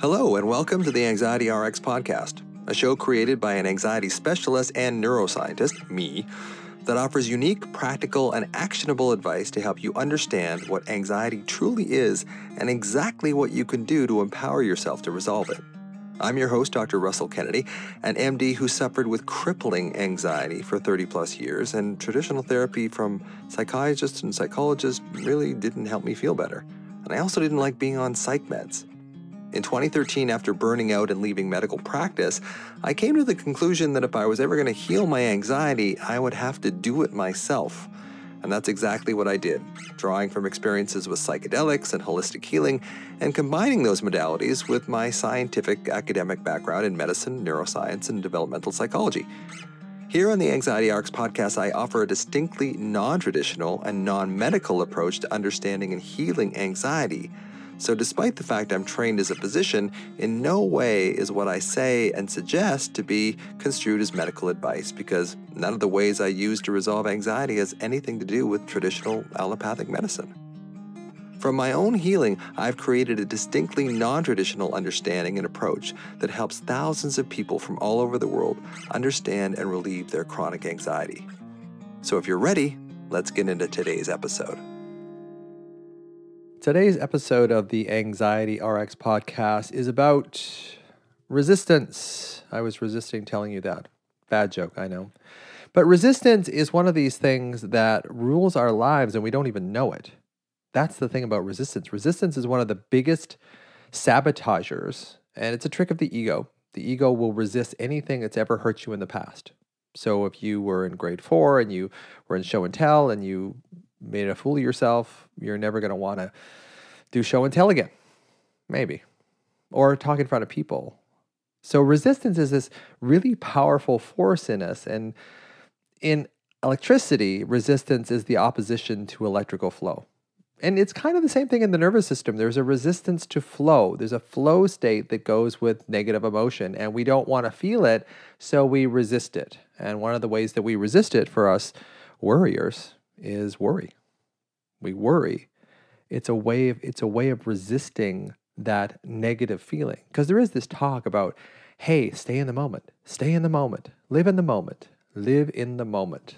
Hello, and welcome to the Anxiety RX podcast, a show created by an anxiety specialist and neuroscientist, me, that offers unique, practical, and actionable advice to help you understand what anxiety truly is and exactly what you can do to empower yourself to resolve it. I'm your host, Dr. Russell Kennedy, an MD who suffered with crippling anxiety for 30 plus years, and traditional therapy from psychiatrists and psychologists really didn't help me feel better. And I also didn't like being on psych meds. In 2013, after burning out and leaving medical practice, I came to the conclusion that if I was ever going to heal my anxiety, I would have to do it myself. And that's exactly what I did, drawing from experiences with psychedelics and holistic healing, and combining those modalities with my scientific academic background in medicine, neuroscience, and developmental psychology. Here on the Anxiety RX podcast, I offer a distinctly non traditional and non medical approach to understanding and healing anxiety so, despite the fact I'm trained as a physician, in no way is what I say and suggest to be construed as medical advice because none of the ways I use to resolve anxiety has anything to do with traditional allopathic medicine. From my own healing, I've created a distinctly non traditional understanding and approach that helps thousands of people from all over the world understand and relieve their chronic anxiety. So, if you're ready, let's get into today's episode. Today's episode of the Anxiety RX podcast is about resistance. I was resisting telling you that. Bad joke, I know. But resistance is one of these things that rules our lives and we don't even know it. That's the thing about resistance. Resistance is one of the biggest sabotagers, and it's a trick of the ego. The ego will resist anything that's ever hurt you in the past. So if you were in grade four and you were in show and tell and you made a fool of yourself, you're never going to want to do show and tell again. Maybe. Or talk in front of people. So resistance is this really powerful force in us. And in electricity, resistance is the opposition to electrical flow. And it's kind of the same thing in the nervous system. There's a resistance to flow. There's a flow state that goes with negative emotion, and we don't want to feel it, so we resist it. And one of the ways that we resist it for us worriers is worry. We worry. It's a way of it's a way of resisting that negative feeling. Because there is this talk about, hey, stay in the moment, stay in the moment, live in the moment, live in the moment.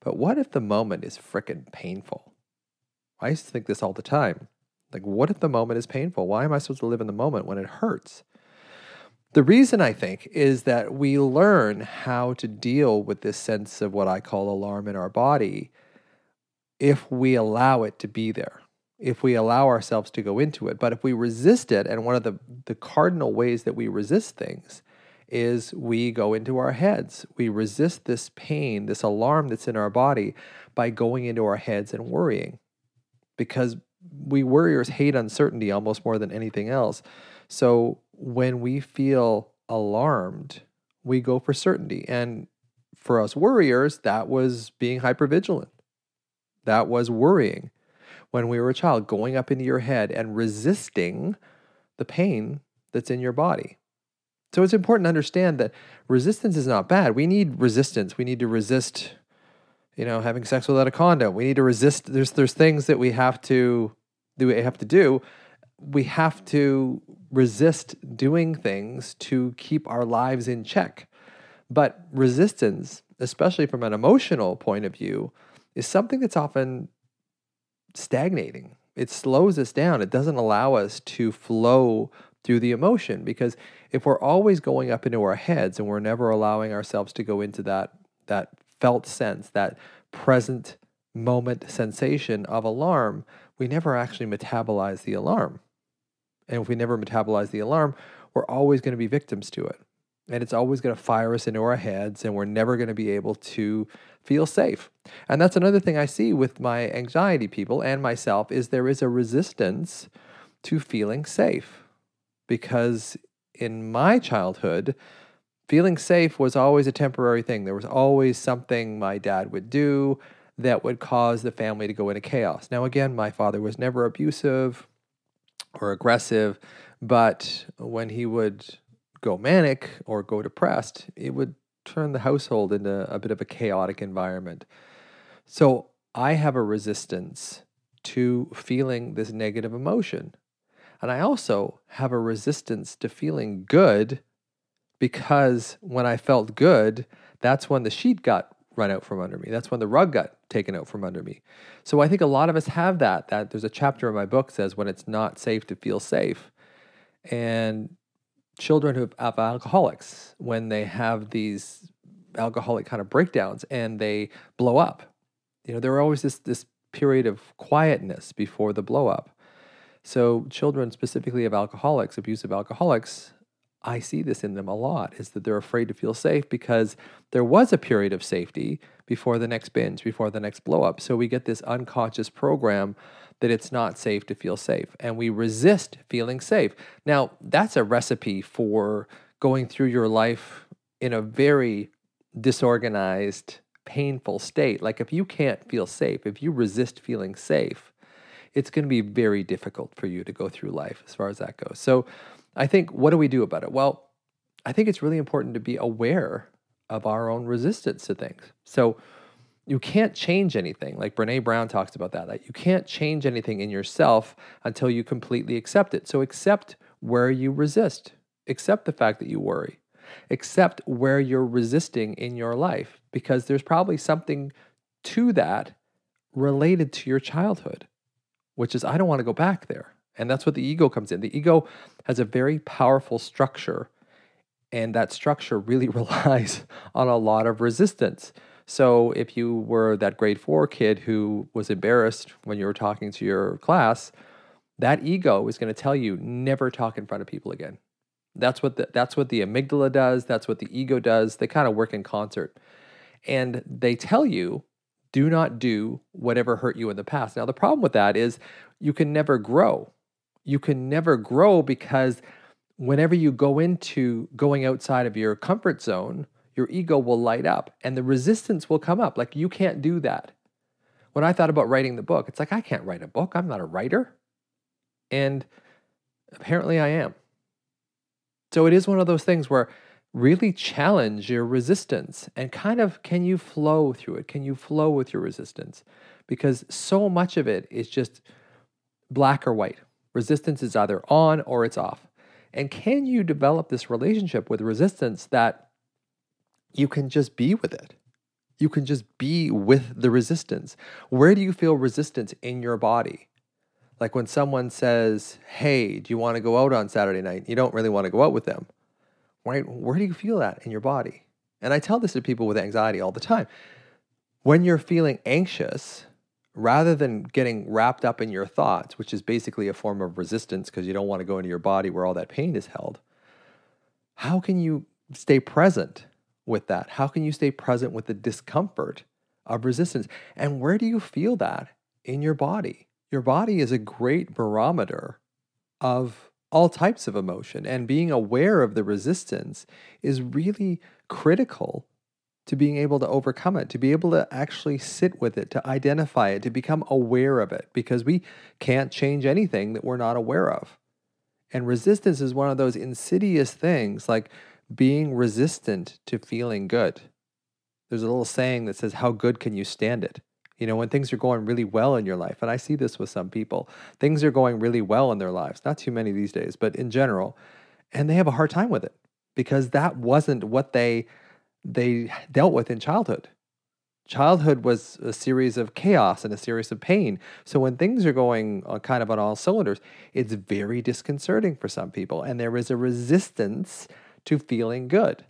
But what if the moment is frickin' painful? I used to think this all the time. Like, what if the moment is painful? Why am I supposed to live in the moment when it hurts? The reason I think is that we learn how to deal with this sense of what I call alarm in our body if we allow it to be there, if we allow ourselves to go into it. But if we resist it, and one of the, the cardinal ways that we resist things is we go into our heads. We resist this pain, this alarm that's in our body by going into our heads and worrying. Because we worriers hate uncertainty almost more than anything else. So when we feel alarmed, we go for certainty. And for us worriers, that was being hypervigilant. That was worrying when we were a child, going up into your head and resisting the pain that's in your body. So it's important to understand that resistance is not bad. We need resistance. We need to resist, you know, having sex without a condom. We need to resist. There's there's things that we have to do. We have to do we have to resist doing things to keep our lives in check. But resistance, especially from an emotional point of view, is something that's often stagnating. It slows us down. It doesn't allow us to flow through the emotion because if we're always going up into our heads and we're never allowing ourselves to go into that that felt sense, that present moment sensation of alarm, we never actually metabolize the alarm. And if we never metabolize the alarm, we're always going to be victims to it. And it's always going to fire us into our heads, and we're never going to be able to feel safe. And that's another thing I see with my anxiety people and myself is there is a resistance to feeling safe. Because in my childhood, feeling safe was always a temporary thing. There was always something my dad would do that would cause the family to go into chaos. Now, again, my father was never abusive or aggressive, but when he would go manic or go depressed, it would turn the household into a bit of a chaotic environment. So I have a resistance to feeling this negative emotion. And I also have a resistance to feeling good because when I felt good, that's when the sheet got run out from under me. That's when the rug got taken out from under me. So I think a lot of us have that. That there's a chapter in my book says when it's not safe to feel safe. And children who have alcoholics, when they have these alcoholic kind of breakdowns and they blow up, you know, there are always this this period of quietness before the blow up. So children specifically of alcoholics, abusive alcoholics, I see this in them a lot is that they're afraid to feel safe because there was a period of safety before the next binge, before the next blow up. So we get this unconscious program that it's not safe to feel safe and we resist feeling safe. Now, that's a recipe for going through your life in a very disorganized, painful state. Like if you can't feel safe, if you resist feeling safe, it's going to be very difficult for you to go through life as far as that goes. So, I think, what do we do about it? Well, I think it's really important to be aware of our own resistance to things. So you can't change anything, like Brene Brown talks about that, that you can't change anything in yourself until you completely accept it. So accept where you resist, accept the fact that you worry, accept where you're resisting in your life, because there's probably something to that related to your childhood, which is, I don't want to go back there. And that's what the ego comes in. The ego has a very powerful structure, and that structure really relies on a lot of resistance. So if you were that grade four kid who was embarrassed when you were talking to your class, that ego is going to tell you never talk in front of people again. That's what the, that's what the amygdala does. That's what the ego does. They kind of work in concert, and they tell you do not do whatever hurt you in the past. Now the problem with that is you can never grow you can never grow because whenever you go into going outside of your comfort zone, your ego will light up and the resistance will come up. Like, you can't do that. When I thought about writing the book, it's like, I can't write a book. I'm not a writer. And apparently I am. So it is one of those things where really challenge your resistance and kind of can you flow through it? Can you flow with your resistance? Because so much of it is just black or white. Resistance is either on or it's off. And can you develop this relationship with resistance that you can just be with it? You can just be with the resistance. Where do you feel resistance in your body? Like when someone says, Hey, do you want to go out on Saturday night? You don't really want to go out with them. Right? Where do you feel that in your body? And I tell this to people with anxiety all the time. When you're feeling anxious, rather than getting wrapped up in your thoughts, which is basically a form of resistance because you don't want to go into your body where all that pain is held, how can you stay present with that? How can you stay present with the discomfort of resistance? And where do you feel that in your body? Your body is a great barometer of all types of emotion, and being aware of the resistance is really critical to being able to overcome it, to be able to actually sit with it, to identify it, to become aware of it, because we can't change anything that we're not aware of. And resistance is one of those insidious things, like being resistant to feeling good. There's a little saying that says, How good can you stand it? You know, when things are going really well in your life, and I see this with some people, things are going really well in their lives, not too many these days, but in general, and they have a hard time with it because that wasn't what they they dealt with in childhood. Childhood was a series of chaos and a series of pain. So when things are going kind of on all cylinders, it's very disconcerting for some people. And there is a resistance to feeling good.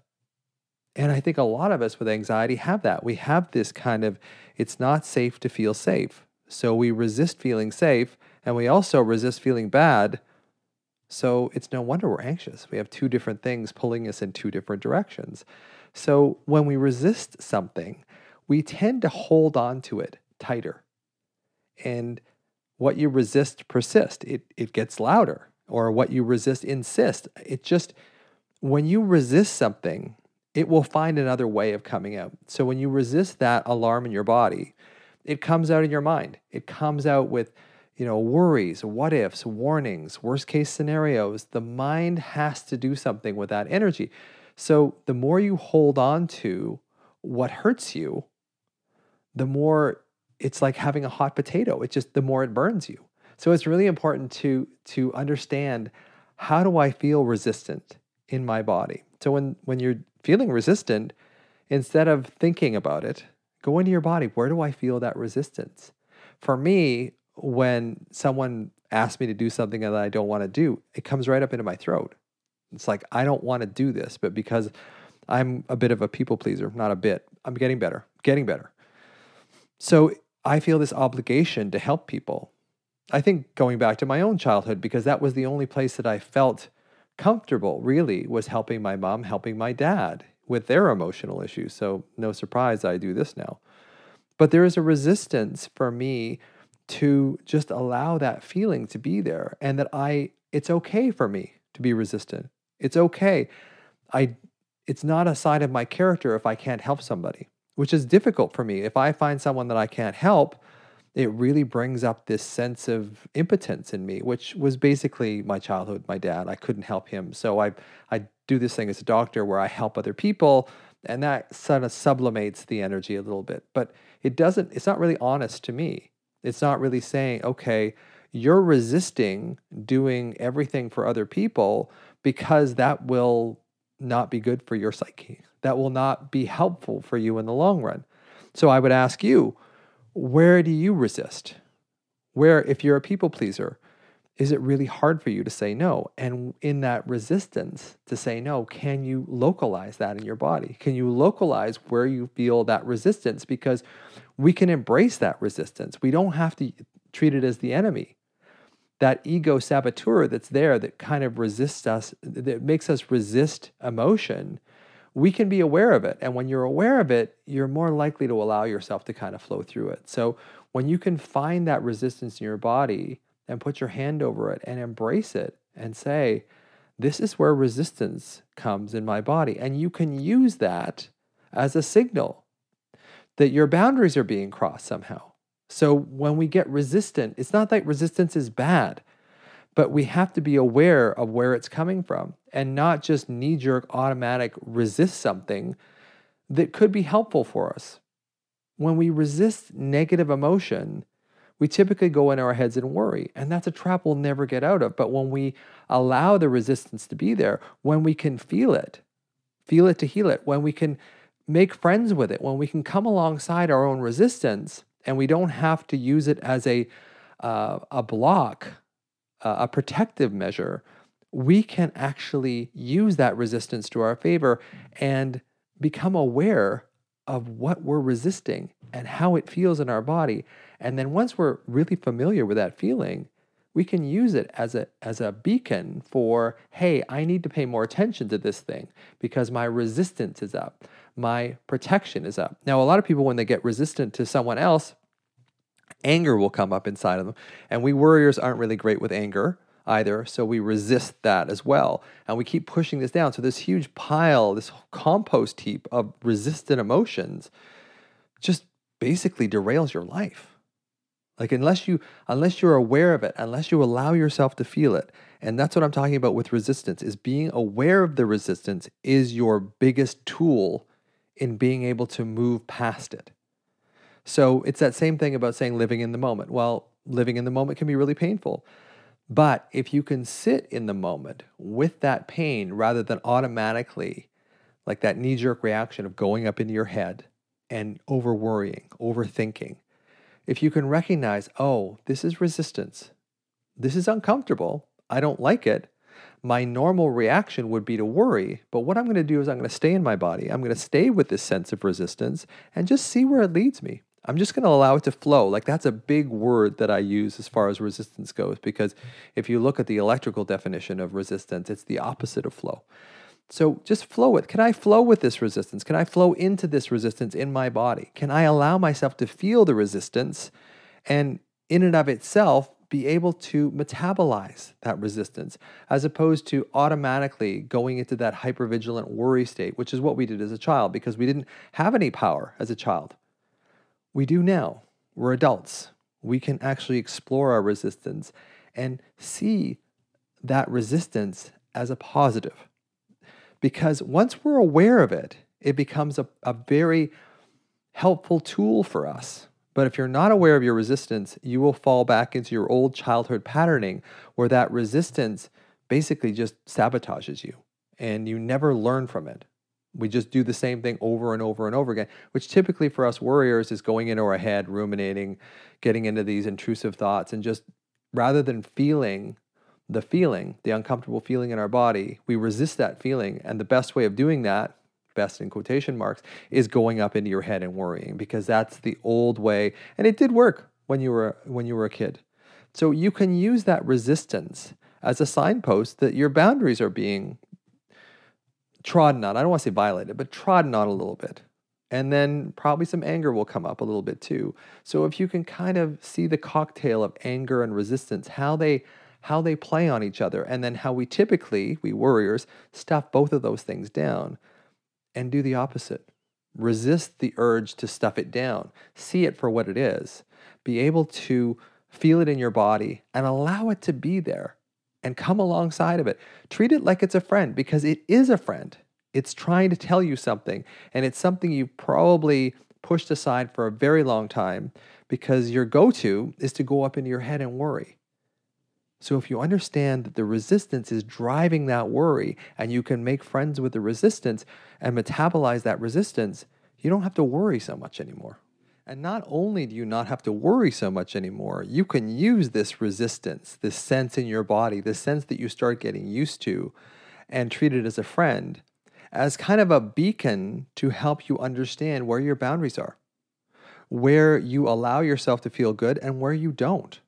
And I think a lot of us with anxiety have that. We have this kind of, it's not safe to feel safe. So we resist feeling safe and we also resist feeling bad. So it's no wonder we're anxious. We have two different things pulling us in two different directions. So when we resist something, we tend to hold on to it tighter. And what you resist persists. It it gets louder. Or what you resist insists. It just when you resist something, it will find another way of coming out. So when you resist that alarm in your body, it comes out in your mind. It comes out with, you know, worries, what ifs, warnings, worst case scenarios. The mind has to do something with that energy. So the more you hold on to what hurts you, the more it's like having a hot potato. It just, the more it burns you. So it's really important to to understand how do I feel resistant in my body. So when when you're feeling resistant, instead of thinking about it, go into your body. Where do I feel that resistance? For me, when someone asks me to do something that I don't want to do, it comes right up into my throat. It's like I don't want to do this, but because I'm a bit of a people pleaser, not a bit. I'm getting better, getting better. So I feel this obligation to help people. I think going back to my own childhood, because that was the only place that I felt comfortable, really, was helping my mom, helping my dad with their emotional issues. So, no surprise I do this now. But there is a resistance for me to just allow that feeling to be there and that I, it's okay for me to be resistant. It's okay. I, it's not a side of my character if I can't help somebody, which is difficult for me. If I find someone that I can't help, it really brings up this sense of impotence in me, which was basically my childhood. My dad, I couldn't help him. So I, I do this thing as a doctor where I help other people, and that sort of sublimates the energy a little bit. But it doesn't, it's not really honest to me. It's not really saying, okay, you're resisting doing everything for other people because that will not be good for your psyche. That will not be helpful for you in the long run. So I would ask you, where do you resist? Where, if you're a people pleaser, is it really hard for you to say no? And in that resistance to say no, can you localize that in your body? Can you localize where you feel that resistance? Because we can embrace that resistance. We don't have to treat it as the enemy. That ego saboteur that's there that kind of resists us, that makes us resist emotion, we can be aware of it. And when you're aware of it, you're more likely to allow yourself to kind of flow through it. So when you can find that resistance in your body and put your hand over it and embrace it and say, this is where resistance comes in my body. And you can use that as a signal that your boundaries are being crossed somehow. So when we get resistant, it's not that resistance is bad, but we have to be aware of where it's coming from and not just knee jerk automatic resist something that could be helpful for us. When we resist negative emotion, we typically go in our heads and worry, and that's a trap we'll never get out of. But when we allow the resistance to be there, when we can feel it, feel it to heal it, when we can make friends with it, when we can come alongside our own resistance and we don't have to use it as a, uh, a block, uh, a protective measure, we can actually use that resistance to our favor and become aware of what we're resisting and how it feels in our body. And then once we're really familiar with that feeling, we can use it as a as a beacon for hey i need to pay more attention to this thing because my resistance is up my protection is up now a lot of people when they get resistant to someone else anger will come up inside of them and we warriors aren't really great with anger either. So we resist that as well. And we keep pushing this down. So this huge pile, this compost heap of resistant emotions just basically derails your life. Like unless you unless you're aware of it, unless you allow yourself to feel it. And that's what I'm talking about with resistance is being aware of the resistance is your biggest tool in being able to move past it. So it's that same thing about saying living in the moment. Well, living in the moment can be really painful. But if you can sit in the moment with that pain rather than automatically, like that knee jerk reaction of going up into your head and over worrying, overthinking, if you can recognize, oh, this is resistance, this is uncomfortable, I don't like it, my normal reaction would be to worry. But what I'm going to do is I'm going to stay in my body. I'm going to stay with this sense of resistance and just see where it leads me. I'm just going to allow it to flow. Like that's a big word that I use as far as resistance goes, because if you look at the electrical definition of resistance, it's the opposite of flow. So just flow it. Can I flow with this resistance? Can I flow into this resistance in my body? Can I allow myself to feel the resistance and in and of itself be able to metabolize that resistance as opposed to automatically going into that hypervigilant worry state, which is what we did as a child because we didn't have any power as a child. We do now. We're adults. We can actually explore our resistance and see that resistance as a positive. Because once we're aware of it, it becomes a, a very helpful tool for us But if you're not aware of your resistance, you will fall back into your old childhood patterning where that resistance basically just sabotages you and you never learn from it. We just do the same thing over and over and over again, which typically for us warriors is going into our head, ruminating, getting into these intrusive thoughts, and just rather than feeling the feeling, the uncomfortable feeling in our body, we resist that feeling. And the best way of doing that, best in quotation marks, is going up into your head and worrying because that's the old way. And it did work when you were when you were a kid. So you can use that resistance as a signpost that your boundaries are being trodden on. I don't want to say violated, but trodden on a little bit. And then probably some anger will come up a little bit too. So if you can kind of see the cocktail of anger and resistance, how they how they play on each other, and then how we typically, we warriors, stuff both of those things down and do the opposite. Resist the urge to stuff it down. See it for what it is. Be able to feel it in your body and allow it to be there and come alongside of it. Treat it like it's a friend because it is a friend. It's trying to tell you something, and it's something you've probably pushed aside for a very long time because your go to is to go up into your head and worry. So, if you understand that the resistance is driving that worry and you can make friends with the resistance and metabolize that resistance, you don't have to worry so much anymore. And not only do you not have to worry so much anymore, you can use this resistance, this sense in your body, this sense that you start getting used to, and treat it as a friend, as kind of a beacon to help you understand where your boundaries are, where you allow yourself to feel good and where you don't,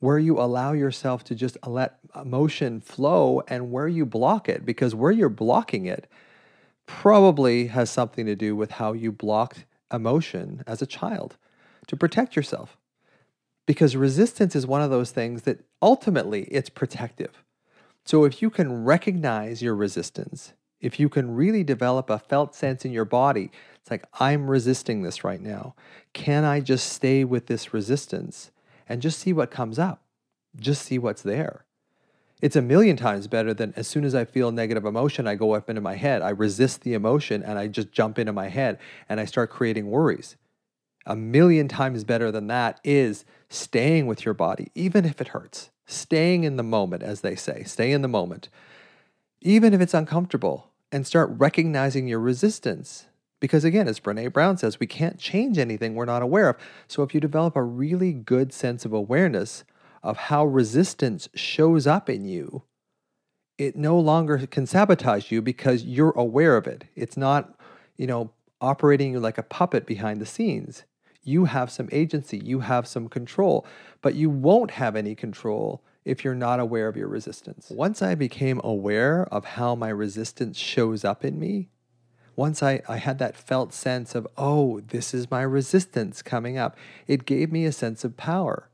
where you allow yourself to just let emotion flow and where you block it, because where you're blocking it probably has something to do with how you blocked emotion as a child to protect yourself. Because resistance is one of those things that ultimately it's protective. So if you can recognize your resistance, if you can really develop a felt sense in your body, it's like, I'm resisting this right now. Can I just stay with this resistance and just see what comes up? Just see what's there. It's a million times better than as soon as I feel negative emotion, I go up into my head. I resist the emotion and I just jump into my head and I start creating worries. A million times better than that is staying with your body, even if it hurts, staying in the moment, as they say, stay in the moment, even if it's uncomfortable, and start recognizing your resistance. Because again, as Brene Brown says, we can't change anything we're not aware of. So if you develop a really good sense of awareness, of how resistance shows up in you, it no longer can sabotage you because you're aware of it. It's not, you know, operating you like a puppet behind the scenes. You have some agency, you have some control, but you won't have any control if you're not aware of your resistance. Once I became aware of how my resistance shows up in me, once I, I had that felt sense of, oh, this is my resistance coming up, it gave me a sense of power.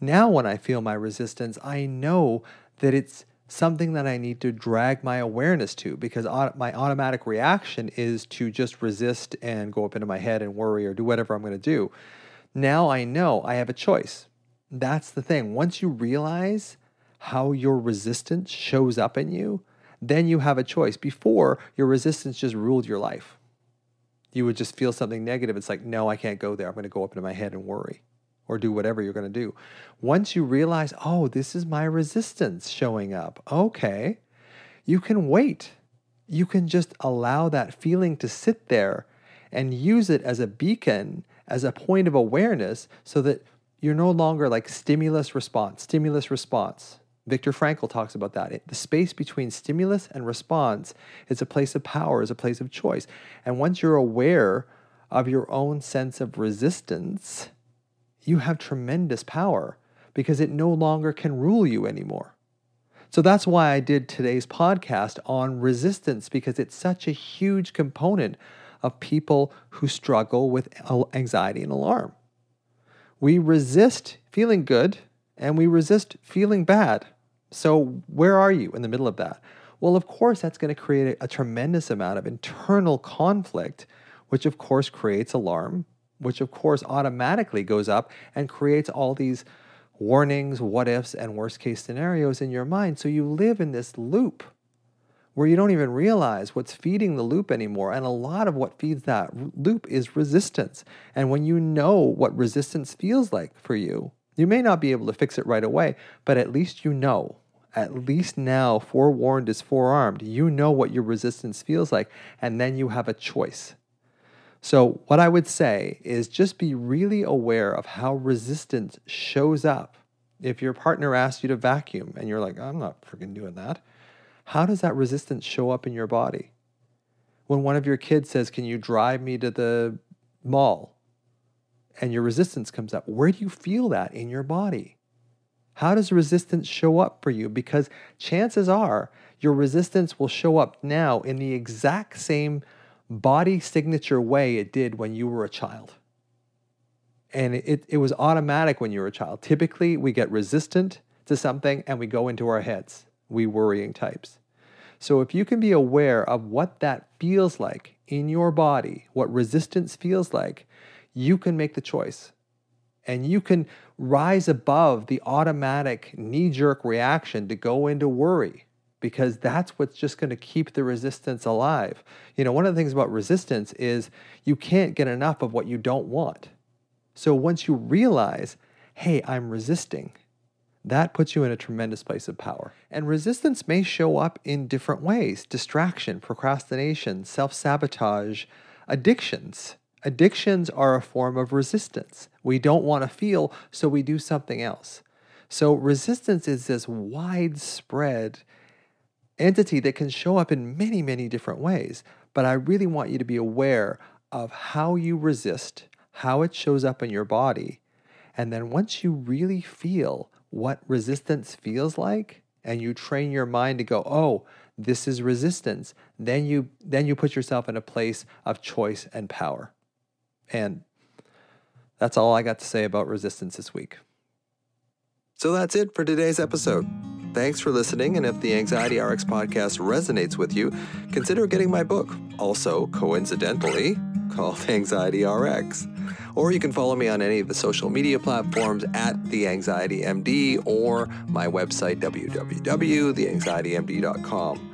Now, when I feel my resistance, I know that it's something that I need to drag my awareness to because my automatic reaction is to just resist and go up into my head and worry or do whatever I'm going to do. Now I know I have a choice. That's the thing. Once you realize how your resistance shows up in you, then you have a choice. Before, your resistance just ruled your life. You would just feel something negative. It's like, no, I can't go there. I'm going to go up into my head and worry or do whatever you're going to do. Once you realize, oh, this is my resistance showing up, okay, you can wait. You can just allow that feeling to sit there and use it as a beacon, as a point of awareness, so that you're no longer like stimulus response, stimulus response. Viktor Frankl talks about that. the space between stimulus and response is a place of power, is a place of choice. And once you're aware of your own sense of resistance, you have tremendous power because it no longer can rule you anymore. So that's why I did today's podcast on resistance because it's such a huge component of people who struggle with anxiety and alarm. We resist feeling good and we resist feeling bad. So, where are you in the middle of that? Well, of course, that's going to create a, a tremendous amount of internal conflict, which of course creates alarm, which of course automatically goes up and creates all these warnings, what ifs, and worst case scenarios in your mind. So you live in this loop where you don't even realize what's feeding the loop anymore. And a lot of what feeds that loop is resistance. And when you know what resistance feels like for you, you may not be able to fix it right away, but at least you know. At least now, forewarned is forearmed. You know what your resistance feels like, and then you have a choice. So, what I would say is just be really aware of how resistance shows up. If your partner asks you to vacuum and you're like, I'm not freaking doing that, how does that resistance show up in your body? When one of your kids says, Can you drive me to the mall? And your resistance comes up, where do you feel that in your body? How does resistance show up for you? Because chances are your resistance will show up now in the exact same body signature way it did when you were a child. And it, it was automatic when you were a child. Typically, we get resistant to something and we go into our heads, we worrying types. So, if you can be aware of what that feels like in your body, what resistance feels like, you can make the choice. And you can rise above the automatic knee jerk reaction to go into worry because that's what's just going to keep the resistance alive. You know, one of the things about resistance is you can't get enough of what you don't want. So once you realize, hey, I'm resisting, that puts you in a tremendous place of power. And resistance may show up in different ways distraction, procrastination, self sabotage, addictions. Addictions are a form of resistance. We don't want to feel, so we do something else. So, resistance is this widespread entity that can show up in many, many different ways. But I really want you to be aware of how you resist, how it shows up in your body. And then once you really feel what resistance feels like, and you train your mind to go, oh, this is resistance, then you then you put yourself in a place of choice and power. And that's all I got to say about resistance this week. So that's it for today's episode. Thanks for listening, and if the Anxiety RX podcast resonates with you, consider getting my book, also coincidentally called Anxiety RX. Or you can follow me on any of the social media platforms at The Anxiety MD or my website, www.theanxietymd.com.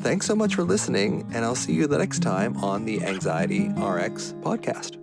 Thanks so much for listening, and I'll see you the next time on the Anxiety RX podcast.